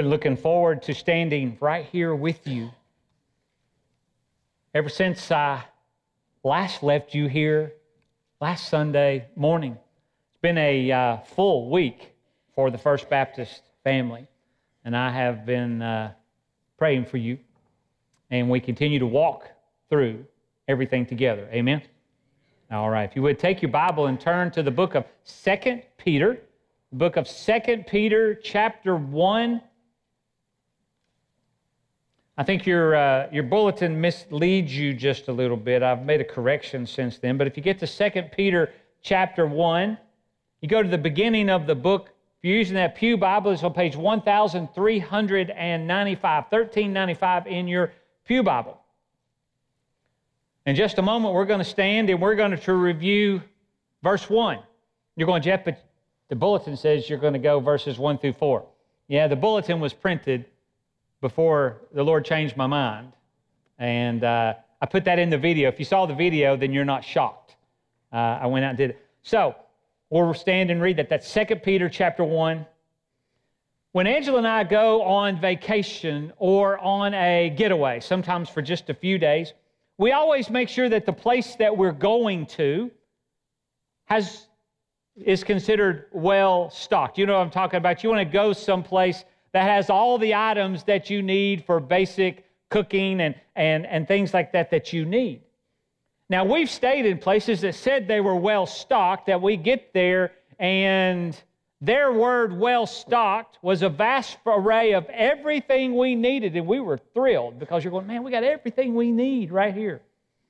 been looking forward to standing right here with you. Ever since I last left you here last Sunday morning, it's been a uh, full week for the First Baptist family, and I have been uh, praying for you, and we continue to walk through everything together. Amen. All right, if you would take your Bible and turn to the book of Second Peter, book of Second Peter, chapter 1. I think your, uh, your bulletin misleads you just a little bit. I've made a correction since then. But if you get to 2 Peter chapter 1, you go to the beginning of the book. If you're using that Pew Bible, it's on page 1395, 1395 in your Pew Bible. In just a moment, we're going to stand and we're going to review verse 1. You're going, Jeff, but the bulletin says you're going to go verses 1 through 4. Yeah, the bulletin was printed before the Lord changed my mind. And uh, I put that in the video. If you saw the video, then you're not shocked. Uh, I went out and did it. So we'll stand and read that. That's 2 Peter chapter 1. When Angela and I go on vacation or on a getaway, sometimes for just a few days, we always make sure that the place that we're going to has is considered well stocked. You know what I'm talking about? You want to go someplace that has all the items that you need for basic cooking and, and, and things like that that you need. Now, we've stayed in places that said they were well stocked, that we get there and their word well stocked was a vast array of everything we needed, and we were thrilled because you're going, man, we got everything we need right here.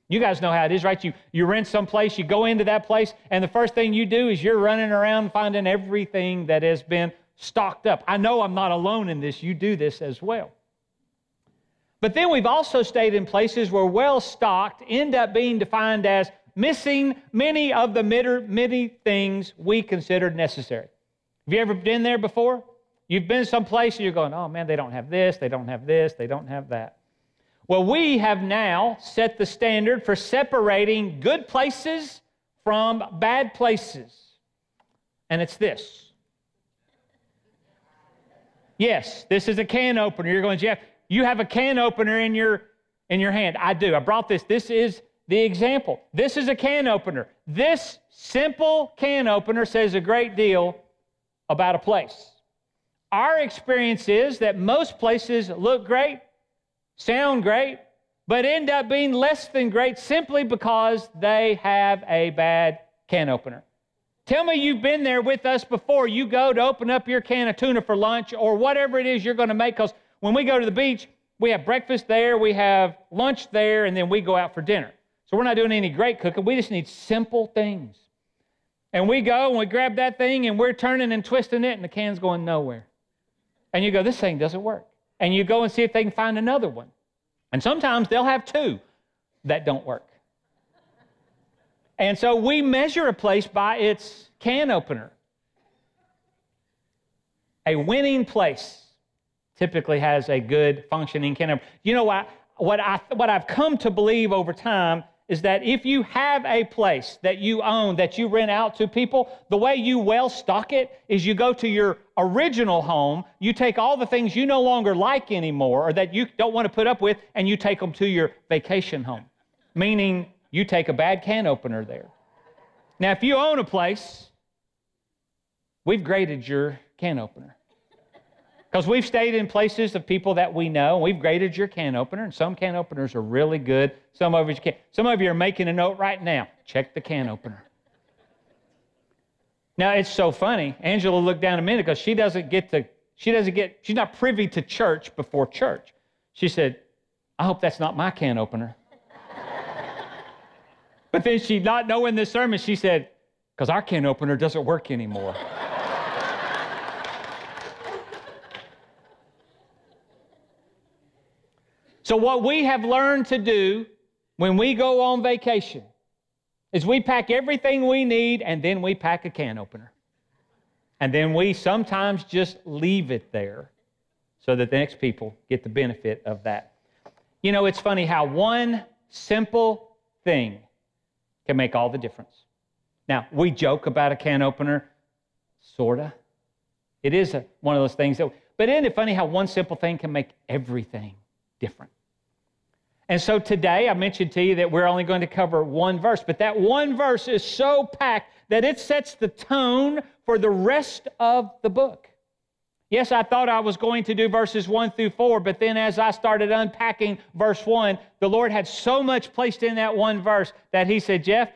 You guys know how it is, right? You, you rent some place, you go into that place, and the first thing you do is you're running around finding everything that has been stocked up. I know I'm not alone in this. You do this as well. But then we've also stayed in places where well stocked end up being defined as missing many of the many things we considered necessary. Have you ever been there before? You've been someplace and you're going, oh man, they don't have this, they don't have this, they don't have that. Well, we have now set the standard for separating good places from bad places. And it's this Yes, this is a can opener. You're going, Jeff, you have a can opener in your in your hand. I do. I brought this. This is the example. This is a can opener. This simple can opener says a great deal about a place. Our experience is that most places look great, sound great, but end up being less than great simply because they have a bad can opener. Tell me you've been there with us before. You go to open up your can of tuna for lunch or whatever it is you're going to make. Because when we go to the beach, we have breakfast there, we have lunch there, and then we go out for dinner. So we're not doing any great cooking. We just need simple things. And we go and we grab that thing and we're turning and twisting it, and the can's going nowhere. And you go, this thing doesn't work. And you go and see if they can find another one. And sometimes they'll have two that don't work. And so we measure a place by its can opener. A winning place typically has a good functioning can opener. You know what? What, I, what I've come to believe over time is that if you have a place that you own, that you rent out to people, the way you well stock it is you go to your original home, you take all the things you no longer like anymore or that you don't want to put up with, and you take them to your vacation home. Meaning, you take a bad can opener there. Now, if you own a place, we've graded your can opener. Because we've stayed in places of people that we know, and we've graded your can opener, and some can openers are really good. Some of you can Some of you are making a note right now. Check the can opener. Now it's so funny. Angela looked down a minute because she doesn't get to, she doesn't get, she's not privy to church before church. She said, I hope that's not my can opener. But then she, not knowing this sermon, she said, because our can opener doesn't work anymore. so, what we have learned to do when we go on vacation is we pack everything we need and then we pack a can opener. And then we sometimes just leave it there so that the next people get the benefit of that. You know, it's funny how one simple thing can make all the difference. Now, we joke about a can opener, sorta. It is a, one of those things that, But isn't it funny how one simple thing can make everything different? And so today I mentioned to you that we're only going to cover one verse, but that one verse is so packed that it sets the tone for the rest of the book. Yes, I thought I was going to do verses 1 through 4, but then as I started unpacking verse 1, the Lord had so much placed in that one verse that He said, Jeff,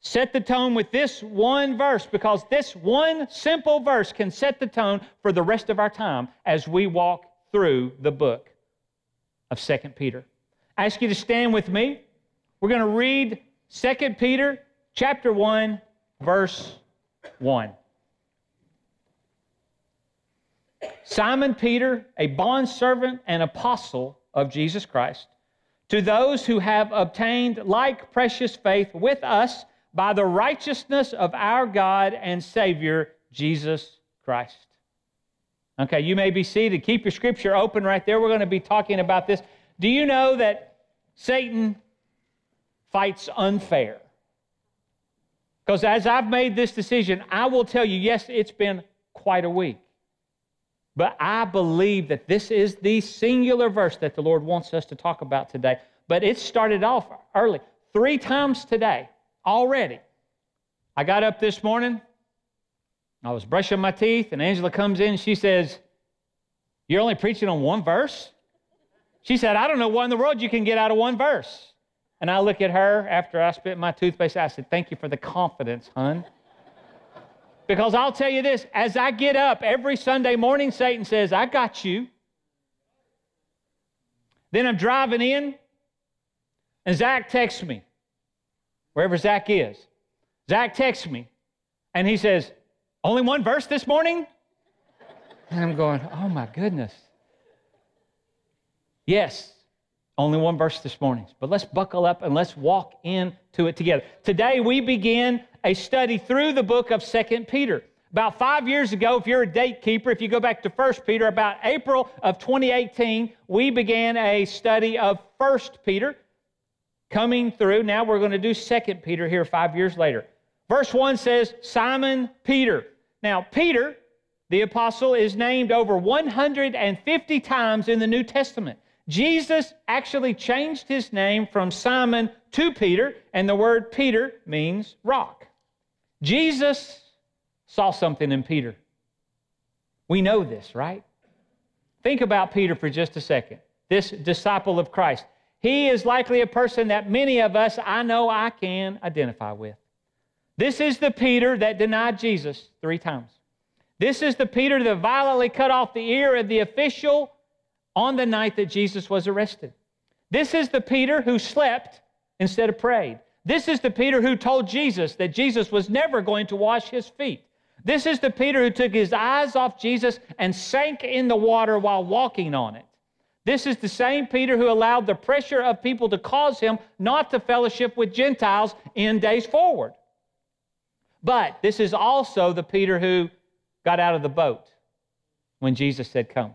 set the tone with this one verse because this one simple verse can set the tone for the rest of our time as we walk through the book of 2 Peter. I ask you to stand with me. We're going to read 2 Peter chapter 1 verse 1. Simon Peter, a bondservant and apostle of Jesus Christ, to those who have obtained like precious faith with us by the righteousness of our God and Savior, Jesus Christ. Okay, you may be seated. Keep your scripture open right there. We're going to be talking about this. Do you know that Satan fights unfair? Because as I've made this decision, I will tell you, yes, it's been quite a week. But I believe that this is the singular verse that the Lord wants us to talk about today. But it started off early. Three times today already. I got up this morning, I was brushing my teeth, and Angela comes in she says, You're only preaching on one verse? She said, I don't know what in the world you can get out of one verse. And I look at her after I spit my toothpaste. I said, Thank you for the confidence, hun. Because I'll tell you this as I get up every Sunday morning, Satan says, I got you. Then I'm driving in, and Zach texts me, wherever Zach is. Zach texts me, and he says, Only one verse this morning? And I'm going, Oh my goodness. Yes, only one verse this morning. But let's buckle up and let's walk into it together. Today we begin a study through the book of Second Peter. About five years ago, if you're a date keeper, if you go back to First Peter, about April of 2018, we began a study of First Peter coming through. Now we're going to do Second Peter here five years later. Verse 1 says, Simon Peter. Now, Peter, the apostle, is named over 150 times in the New Testament. Jesus actually changed his name from Simon to Peter, and the word Peter means rock. Jesus saw something in Peter. We know this, right? Think about Peter for just a second. This disciple of Christ. He is likely a person that many of us, I know I can identify with. This is the Peter that denied Jesus three times. This is the Peter that violently cut off the ear of the official on the night that Jesus was arrested. This is the Peter who slept instead of prayed. This is the Peter who told Jesus that Jesus was never going to wash his feet. This is the Peter who took his eyes off Jesus and sank in the water while walking on it. This is the same Peter who allowed the pressure of people to cause him not to fellowship with Gentiles in days forward. But this is also the Peter who got out of the boat when Jesus said, Come.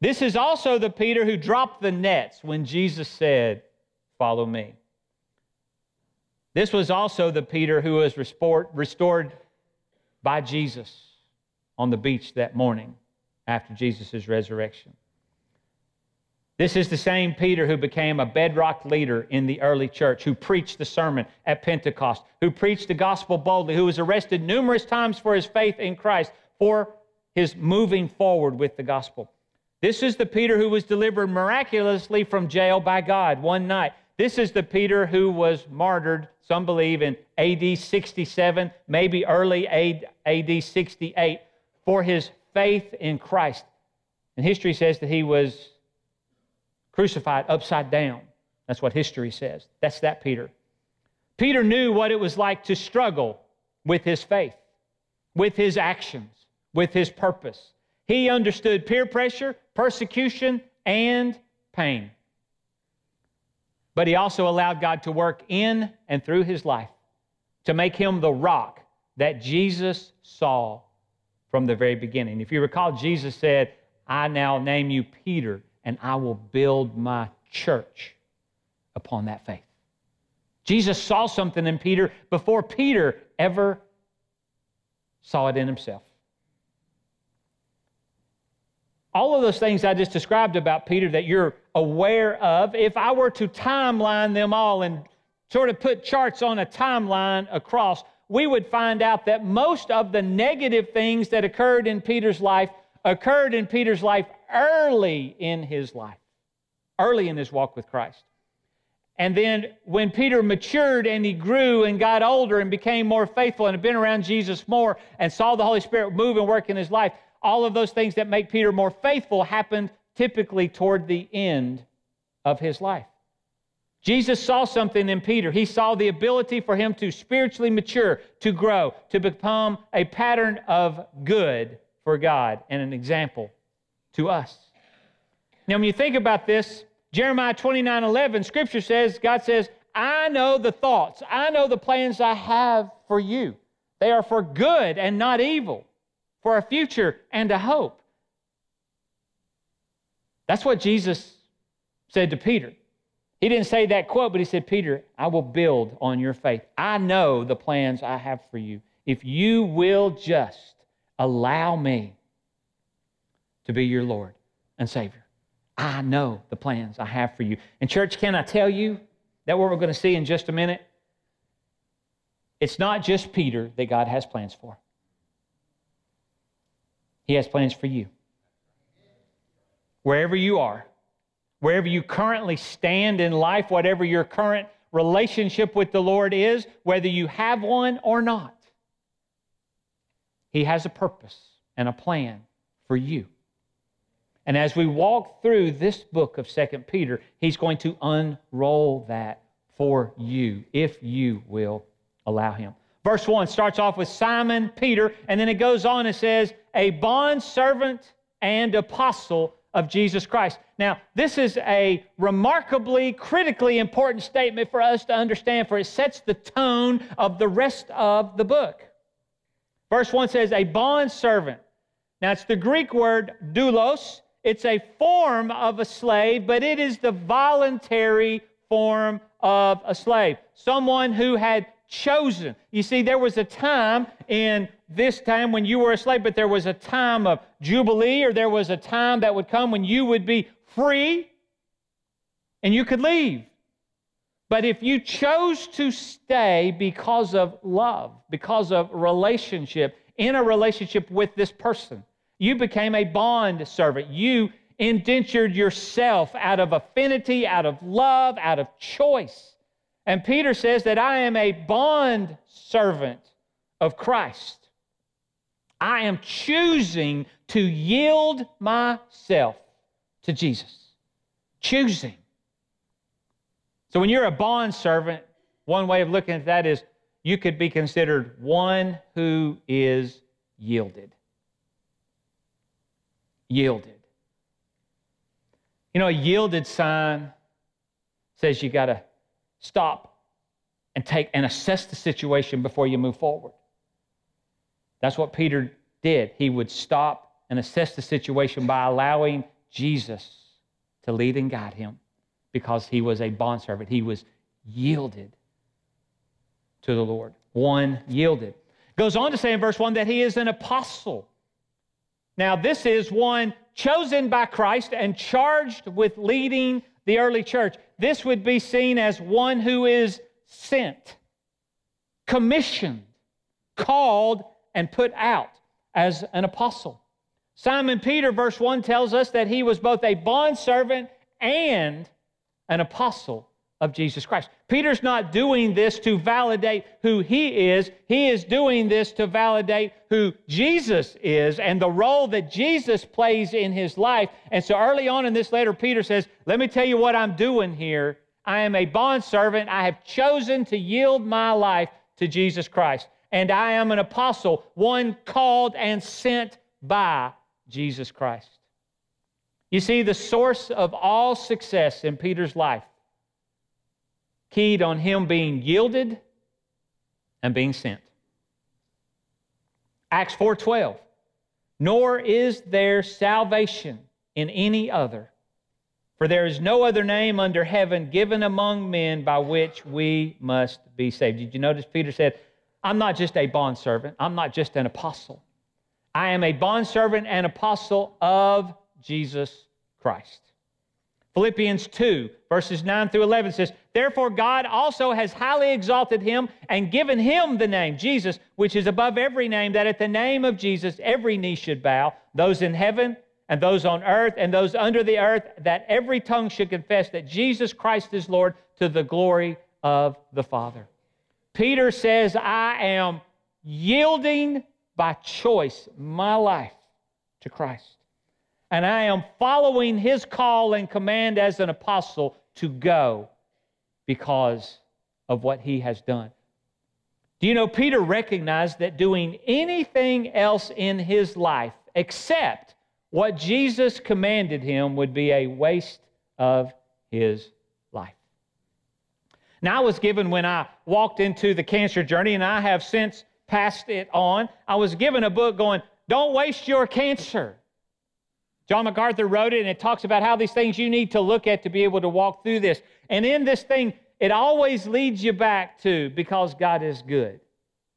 This is also the Peter who dropped the nets when Jesus said, Follow me. This was also the Peter who was restored by Jesus on the beach that morning after Jesus' resurrection. This is the same Peter who became a bedrock leader in the early church, who preached the sermon at Pentecost, who preached the gospel boldly, who was arrested numerous times for his faith in Christ, for his moving forward with the gospel. This is the Peter who was delivered miraculously from jail by God one night. This is the Peter who was martyred, some believe, in AD 67, maybe early AD 68, for his faith in Christ. And history says that he was crucified upside down. That's what history says. That's that Peter. Peter knew what it was like to struggle with his faith, with his actions, with his purpose. He understood peer pressure, persecution, and pain. But he also allowed God to work in and through his life to make him the rock that Jesus saw from the very beginning. If you recall, Jesus said, I now name you Peter, and I will build my church upon that faith. Jesus saw something in Peter before Peter ever saw it in himself. all of those things I just described about Peter that you're aware of, if I were to timeline them all and sort of put charts on a timeline across, we would find out that most of the negative things that occurred in Peter's life occurred in Peter's life early in his life, early in his walk with Christ. And then when Peter matured and he grew and got older and became more faithful and had been around Jesus more and saw the Holy Spirit move and work in his life, all of those things that make Peter more faithful happened typically toward the end of his life. Jesus saw something in Peter. He saw the ability for him to spiritually mature, to grow, to become a pattern of good for God and an example to us. Now, when you think about this, Jeremiah 29 11, scripture says, God says, I know the thoughts, I know the plans I have for you. They are for good and not evil, for a future and a hope. That's what Jesus said to Peter. He didn't say that quote, but he said, Peter, I will build on your faith. I know the plans I have for you. If you will just allow me to be your Lord and Savior, I know the plans I have for you. And, church, can I tell you that what we're going to see in just a minute? It's not just Peter that God has plans for, He has plans for you. Wherever you are, wherever you currently stand in life, whatever your current relationship with the Lord is, whether you have one or not, He has a purpose and a plan for you. And as we walk through this book of Second Peter, He's going to unroll that for you if you will allow Him. Verse 1 starts off with Simon Peter, and then it goes on and says, A bond servant and apostle of Jesus Christ. Now, this is a remarkably, critically important statement for us to understand, for it sets the tone of the rest of the book. Verse 1 says, a bond servant. Now, it's the Greek word doulos. It's a form of a slave, but it is the voluntary form of a slave. Someone who had chosen. You see, there was a time in this time when you were a slave, but there was a time of jubilee, or there was a time that would come when you would be free and you could leave. But if you chose to stay because of love, because of relationship, in a relationship with this person, you became a bond servant. You indentured yourself out of affinity, out of love, out of choice. And Peter says that I am a bond servant of Christ. I am choosing to yield myself to Jesus. Choosing. So when you're a bond servant, one way of looking at that is you could be considered one who is yielded. Yielded. You know, a yielded sign says you got to stop and take and assess the situation before you move forward. That's what Peter did. He would stop and assess the situation by allowing Jesus to lead and guide him because he was a bondservant. He was yielded to the Lord. One yielded. Goes on to say in verse 1 that he is an apostle. Now, this is one chosen by Christ and charged with leading the early church. This would be seen as one who is sent, commissioned, called, and put out as an apostle. Simon Peter, verse 1, tells us that he was both a bondservant and an apostle of Jesus Christ. Peter's not doing this to validate who he is, he is doing this to validate who Jesus is and the role that Jesus plays in his life. And so early on in this letter, Peter says, Let me tell you what I'm doing here. I am a bondservant. I have chosen to yield my life to Jesus Christ. And I am an apostle, one called and sent by Jesus Christ. You see, the source of all success in Peter's life keyed on him being yielded and being sent. Acts 4:12 Nor is there salvation in any other for there is no other name under heaven given among men by which we must be saved. Did you notice Peter said, I'm not just a bondservant, I'm not just an apostle. I am a bondservant and apostle of Jesus Christ. Philippians 2, verses 9 through 11 says, Therefore, God also has highly exalted him and given him the name, Jesus, which is above every name, that at the name of Jesus every knee should bow, those in heaven and those on earth and those under the earth, that every tongue should confess that Jesus Christ is Lord to the glory of the Father. Peter says, I am yielding by choice my life to Christ. And I am following his call and command as an apostle to go because of what he has done. Do you know Peter recognized that doing anything else in his life except what Jesus commanded him would be a waste of his life? Now, I was given when I walked into the cancer journey, and I have since passed it on. I was given a book going, Don't waste your cancer. John MacArthur wrote it, and it talks about how these things you need to look at to be able to walk through this. And in this thing, it always leads you back to because God is good.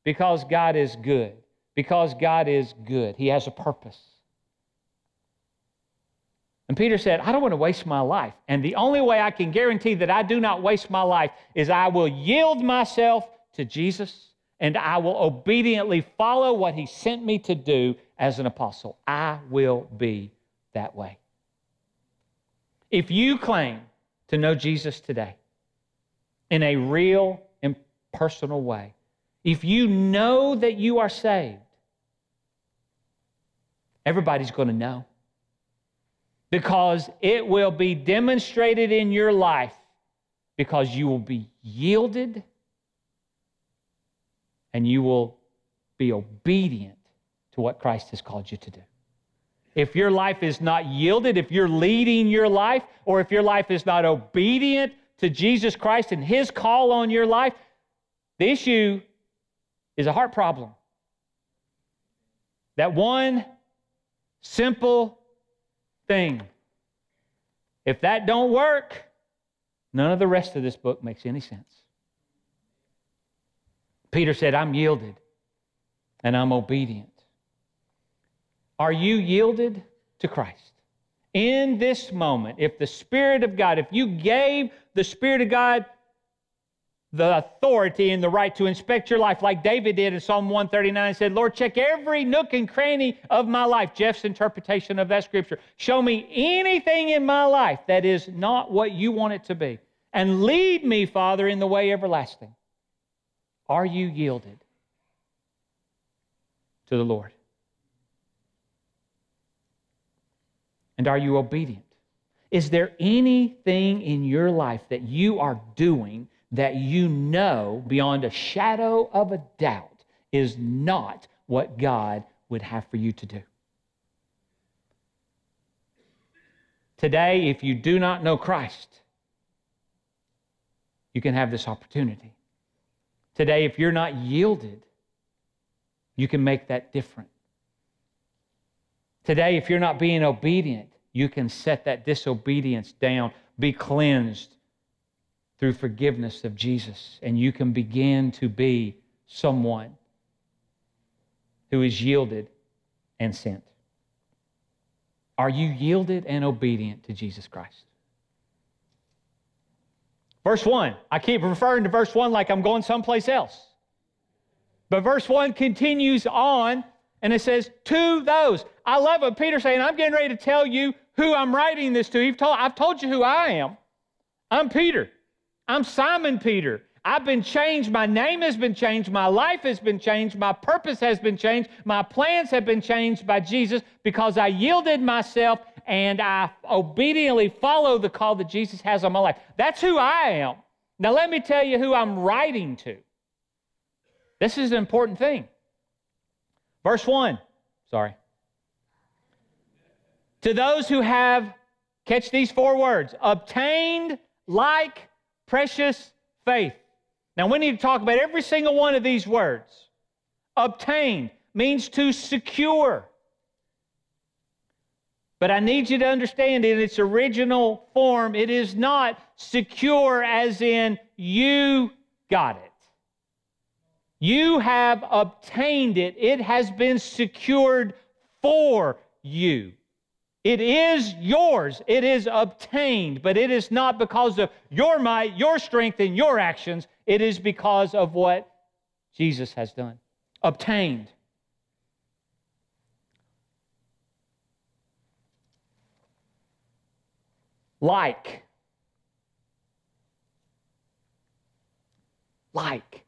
Because God is good. Because God is good. He has a purpose. And Peter said, I don't want to waste my life. And the only way I can guarantee that I do not waste my life is I will yield myself to Jesus and I will obediently follow what he sent me to do as an apostle. I will be that way. If you claim to know Jesus today in a real and personal way, if you know that you are saved, everybody's going to know because it will be demonstrated in your life because you will be yielded and you will be obedient to what Christ has called you to do. If your life is not yielded, if you're leading your life, or if your life is not obedient to Jesus Christ and His call on your life, the issue is a heart problem. That one simple thing. If that don't work, none of the rest of this book makes any sense. Peter said, I'm yielded and I'm obedient. Are you yielded to Christ? In this moment, if the Spirit of God, if you gave the Spirit of God the authority and the right to inspect your life, like David did in Psalm 139, and said, Lord, check every nook and cranny of my life. Jeff's interpretation of that scripture. Show me anything in my life that is not what you want it to be. And lead me, Father, in the way everlasting. Are you yielded to the Lord? And are you obedient? Is there anything in your life that you are doing that you know beyond a shadow of a doubt is not what God would have for you to do? Today, if you do not know Christ, you can have this opportunity. Today, if you're not yielded, you can make that different. Today, if you're not being obedient, you can set that disobedience down, be cleansed through forgiveness of Jesus, and you can begin to be someone who is yielded and sent. Are you yielded and obedient to Jesus Christ? Verse 1, I keep referring to verse 1 like I'm going someplace else. But verse 1 continues on and it says, To those. I love what Peter saying, I'm getting ready to tell you who I'm writing this to. Told, I've told you who I am. I'm Peter. I'm Simon Peter. I've been changed. My name has been changed. My life has been changed. My purpose has been changed. My plans have been changed by Jesus because I yielded myself and I obediently follow the call that Jesus has on my life. That's who I am. Now, let me tell you who I'm writing to. This is an important thing. Verse 1, sorry. To those who have, catch these four words, obtained like precious faith. Now, we need to talk about every single one of these words. Obtained means to secure. But I need you to understand in its original form, it is not secure as in you got it. You have obtained it, it has been secured for you. It is yours. It is obtained, but it is not because of your might, your strength, and your actions. It is because of what Jesus has done. Obtained. Like. Like.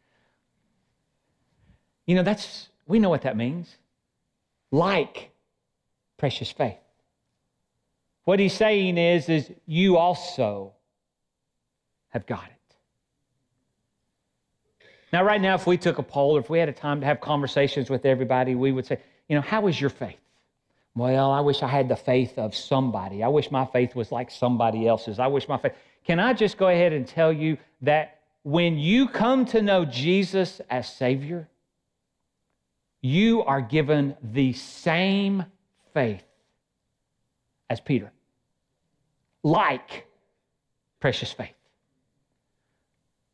You know, that's, we know what that means. Like precious faith. What he's saying is, is you also have got it. Now, right now, if we took a poll or if we had a time to have conversations with everybody, we would say, you know, how is your faith? Well, I wish I had the faith of somebody. I wish my faith was like somebody else's. I wish my faith. Can I just go ahead and tell you that when you come to know Jesus as Savior, you are given the same faith as Peter like precious faith.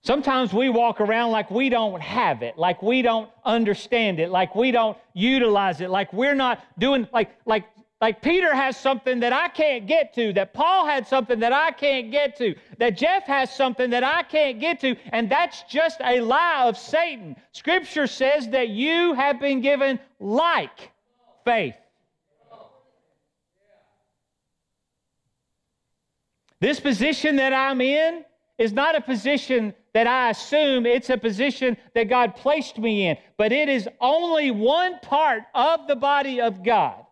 Sometimes we walk around like we don't have it, like we don't understand it, like we don't utilize it, like we're not doing like like like Peter has something that I can't get to, that Paul had something that I can't get to, that Jeff has something that I can't get to, and that's just a lie of Satan. Scripture says that you have been given like faith. This position that I'm in is not a position that I assume, it's a position that God placed me in. But it is only one part of the body of God.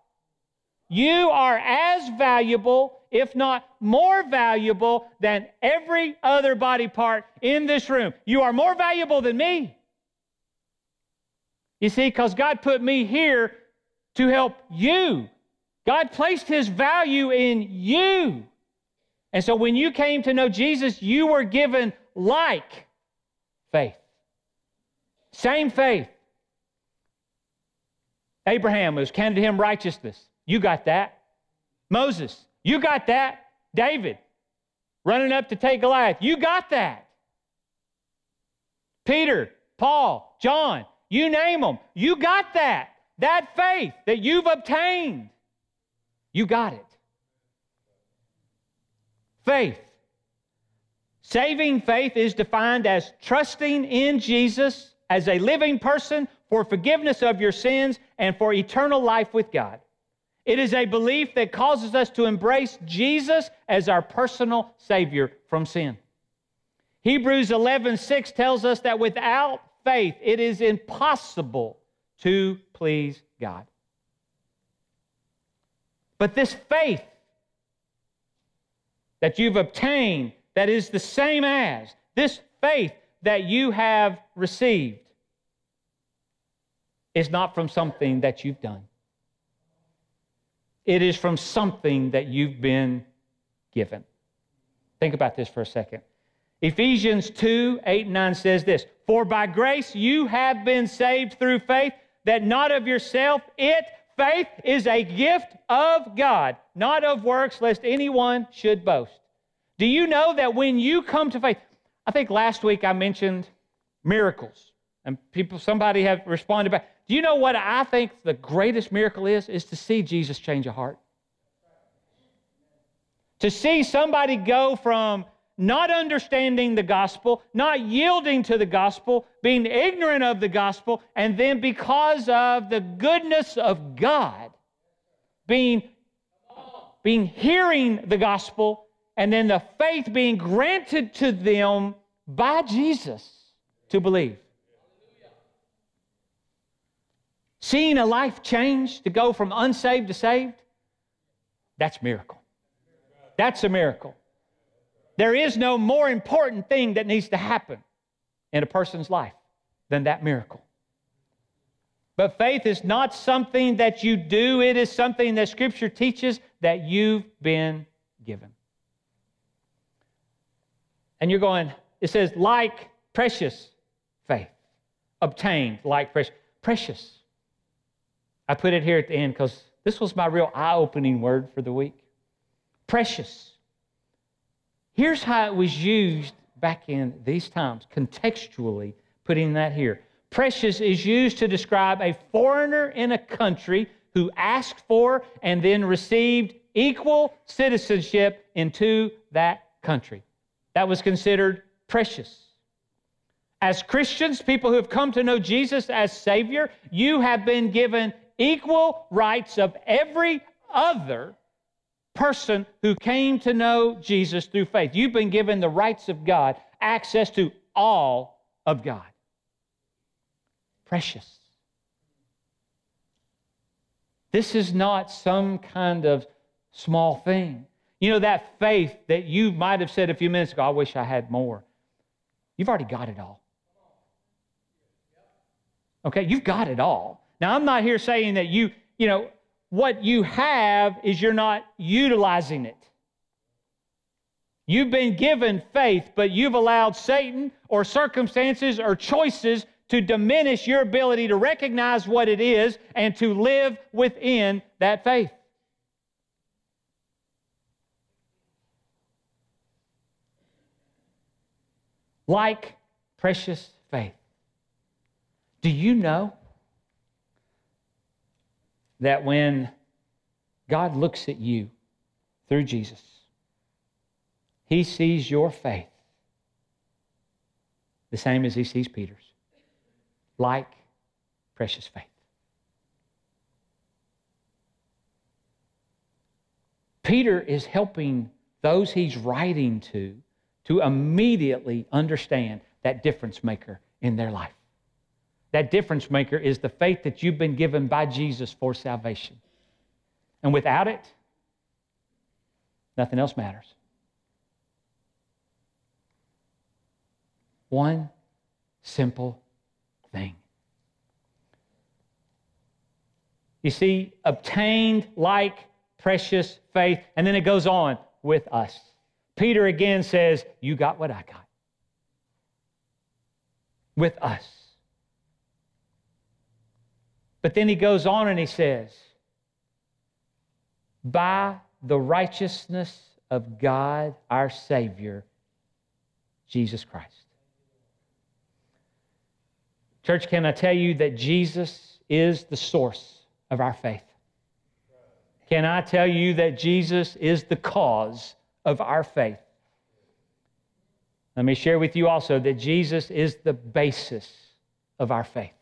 You are as valuable, if not more valuable, than every other body part in this room. You are more valuable than me. You see, because God put me here to help you. God placed His value in you. And so when you came to know Jesus, you were given like faith. Same faith. Abraham was counted to him righteousness. You got that. Moses, you got that. David, running up to take Goliath, you got that. Peter, Paul, John, you name them, you got that. That faith that you've obtained, you got it faith. Saving faith is defined as trusting in Jesus as a living person for forgiveness of your sins and for eternal life with God. It is a belief that causes us to embrace Jesus as our personal Savior from sin. Hebrews 11 6 tells us that without faith, it is impossible to please God. But this faith that you've obtained that is the same as this faith that you have received is not from something that you've done. It is from something that you've been given. Think about this for a second. Ephesians 2 8 and 9 says this For by grace you have been saved through faith, that not of yourself, it Faith is a gift of God, not of works, lest anyone should boast. Do you know that when you come to faith, I think last week I mentioned miracles, and people, somebody have responded back. Do you know what I think the greatest miracle is? Is to see Jesus change a heart. To see somebody go from not understanding the gospel, not yielding to the gospel, being ignorant of the gospel, and then because of the goodness of God, being, being hearing the gospel, and then the faith being granted to them by Jesus to believe. Seeing a life change to go from unsaved to saved, that's miracle. That's a miracle. There is no more important thing that needs to happen in a person's life than that miracle. But faith is not something that you do, it is something that Scripture teaches that you've been given. And you're going, it says, like precious faith, obtained like precious. Precious. I put it here at the end because this was my real eye opening word for the week. Precious. Here's how it was used back in these times, contextually putting that here. Precious is used to describe a foreigner in a country who asked for and then received equal citizenship into that country. That was considered precious. As Christians, people who have come to know Jesus as Savior, you have been given equal rights of every other person who came to know Jesus through faith. You've been given the rights of God, access to all of God. Precious. This is not some kind of small thing. You know, that faith that you might have said a few minutes ago, I wish I had more. You've already got it all. Okay, you've got it all. Now, I'm not here saying that you, you know, what you have is you're not utilizing it. You've been given faith, but you've allowed Satan or circumstances or choices to diminish your ability to recognize what it is and to live within that faith. Like precious faith. Do you know that when God looks at you through Jesus, he sees your faith the same as he sees Peter's, like precious faith. Peter is helping those he's writing to to immediately understand that difference maker in their life. That difference maker is the faith that you've been given by Jesus for salvation. And without it, nothing else matters. One simple thing. You see, obtained like precious faith, and then it goes on with us. Peter again says, You got what I got. With us. But then he goes on and he says, By the righteousness of God our Savior, Jesus Christ. Church, can I tell you that Jesus is the source of our faith? Can I tell you that Jesus is the cause of our faith? Let me share with you also that Jesus is the basis of our faith.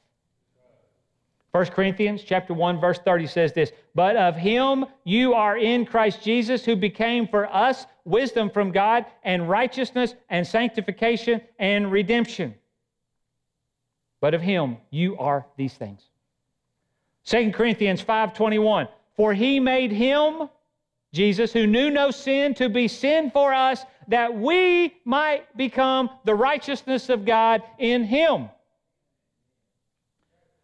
1 Corinthians chapter 1 verse 30 says this, "But of him you are in Christ Jesus who became for us wisdom from God and righteousness and sanctification and redemption." But of him you are these things. 2 Corinthians 5:21, "For he made him Jesus who knew no sin to be sin for us that we might become the righteousness of God in him."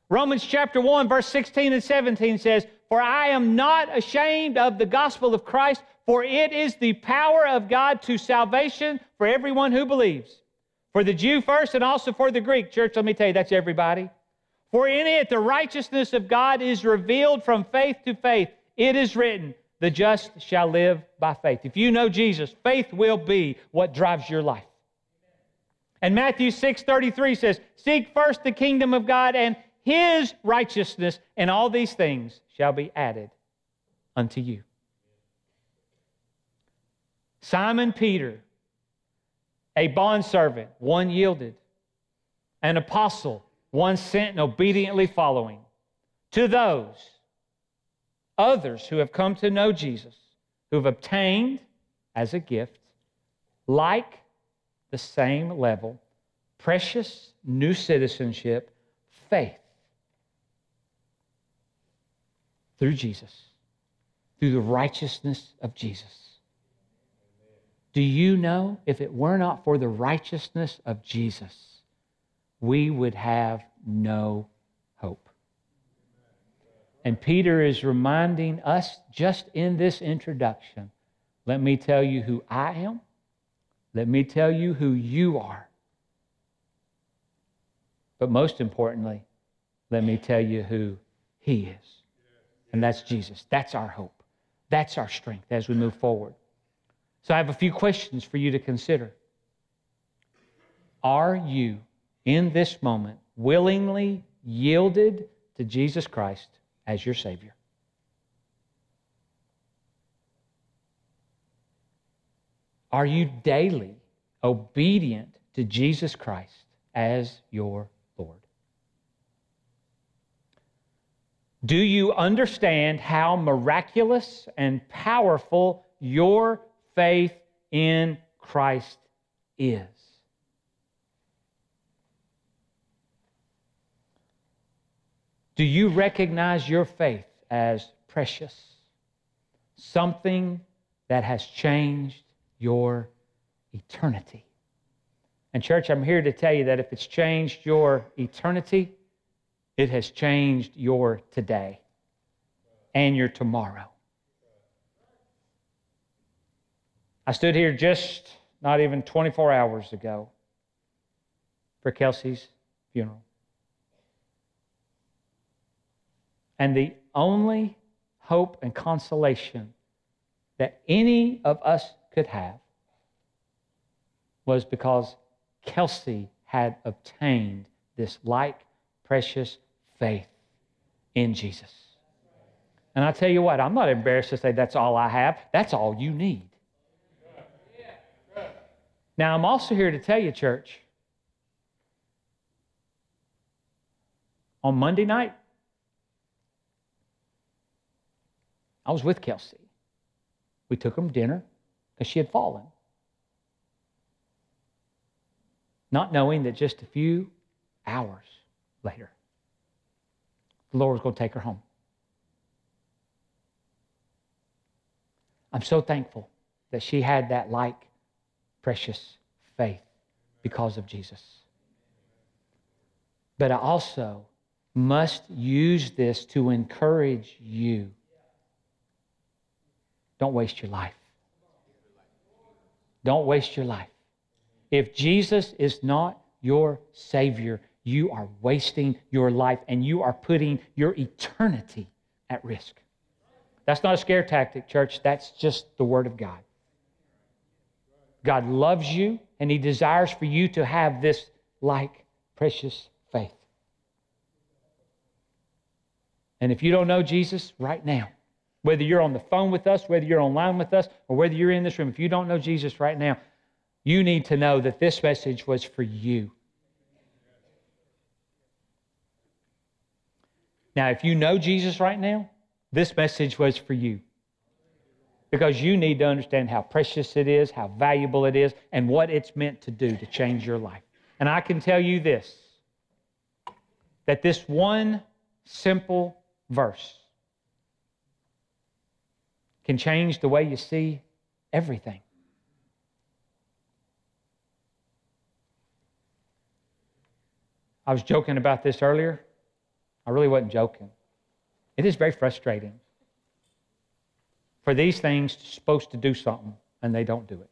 Romans chapter 1, verse 16 and 17 says, For I am not ashamed of the gospel of Christ, for it is the power of God to salvation for everyone who believes. For the Jew first and also for the Greek. Church, let me tell you, that's everybody. For in it the righteousness of God is revealed from faith to faith. It is written, The just shall live by faith. If you know Jesus, faith will be what drives your life. And Matthew 6 33 says, Seek first the kingdom of God and his righteousness, and all these things shall be added unto you. Simon Peter, a bondservant, one yielded, an apostle, one sent and obediently following. To those others who have come to know Jesus, who have obtained as a gift, like the same level, precious new citizenship, faith through Jesus, through the righteousness of Jesus. Do you know if it were not for the righteousness of Jesus, we would have no hope? And Peter is reminding us just in this introduction let me tell you who I am. Let me tell you who you are. But most importantly, let me tell you who He is and that's Jesus. That's our hope. That's our strength as we move forward. So I have a few questions for you to consider. Are you in this moment willingly yielded to Jesus Christ as your Savior? Are you daily obedient to Jesus Christ as your Lord? Do you understand how miraculous and powerful your faith in Christ is? Do you recognize your faith as precious? Something that has changed your eternity. And, church, I'm here to tell you that if it's changed your eternity, it has changed your today and your tomorrow. I stood here just not even 24 hours ago for Kelsey's funeral. And the only hope and consolation that any of us could have was because Kelsey had obtained this like precious faith in Jesus. And I tell you what, I'm not embarrassed to say that's all I have. That's all you need. Now, I'm also here to tell you, church, on Monday night, I was with Kelsey. We took him dinner because she had fallen. Not knowing that just a few hours later, the Lord was going to take her home. I'm so thankful that she had that like precious faith because of Jesus. But I also must use this to encourage you don't waste your life. Don't waste your life. If Jesus is not your Savior, you are wasting your life and you are putting your eternity at risk. That's not a scare tactic, church. That's just the Word of God. God loves you and He desires for you to have this like precious faith. And if you don't know Jesus right now, whether you're on the phone with us, whether you're online with us, or whether you're in this room, if you don't know Jesus right now, you need to know that this message was for you. Now, if you know Jesus right now, this message was for you. Because you need to understand how precious it is, how valuable it is, and what it's meant to do to change your life. And I can tell you this that this one simple verse can change the way you see everything. I was joking about this earlier. I really wasn't joking. It is very frustrating for these things supposed to do something and they don't do it.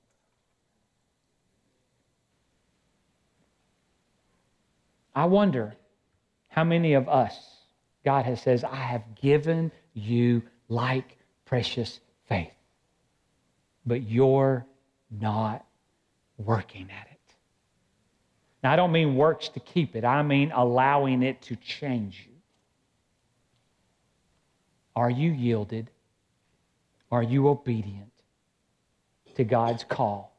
I wonder how many of us God has says, I have given you like precious faith. But you're not working at it. Now, I don't mean works to keep it, I mean allowing it to change you. Are you yielded? Are you obedient to God's call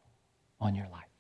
on your life?